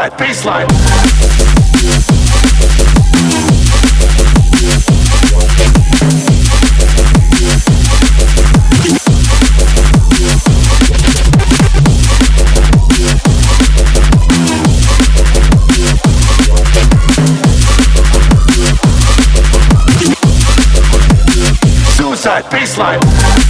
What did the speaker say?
Suicide baseline.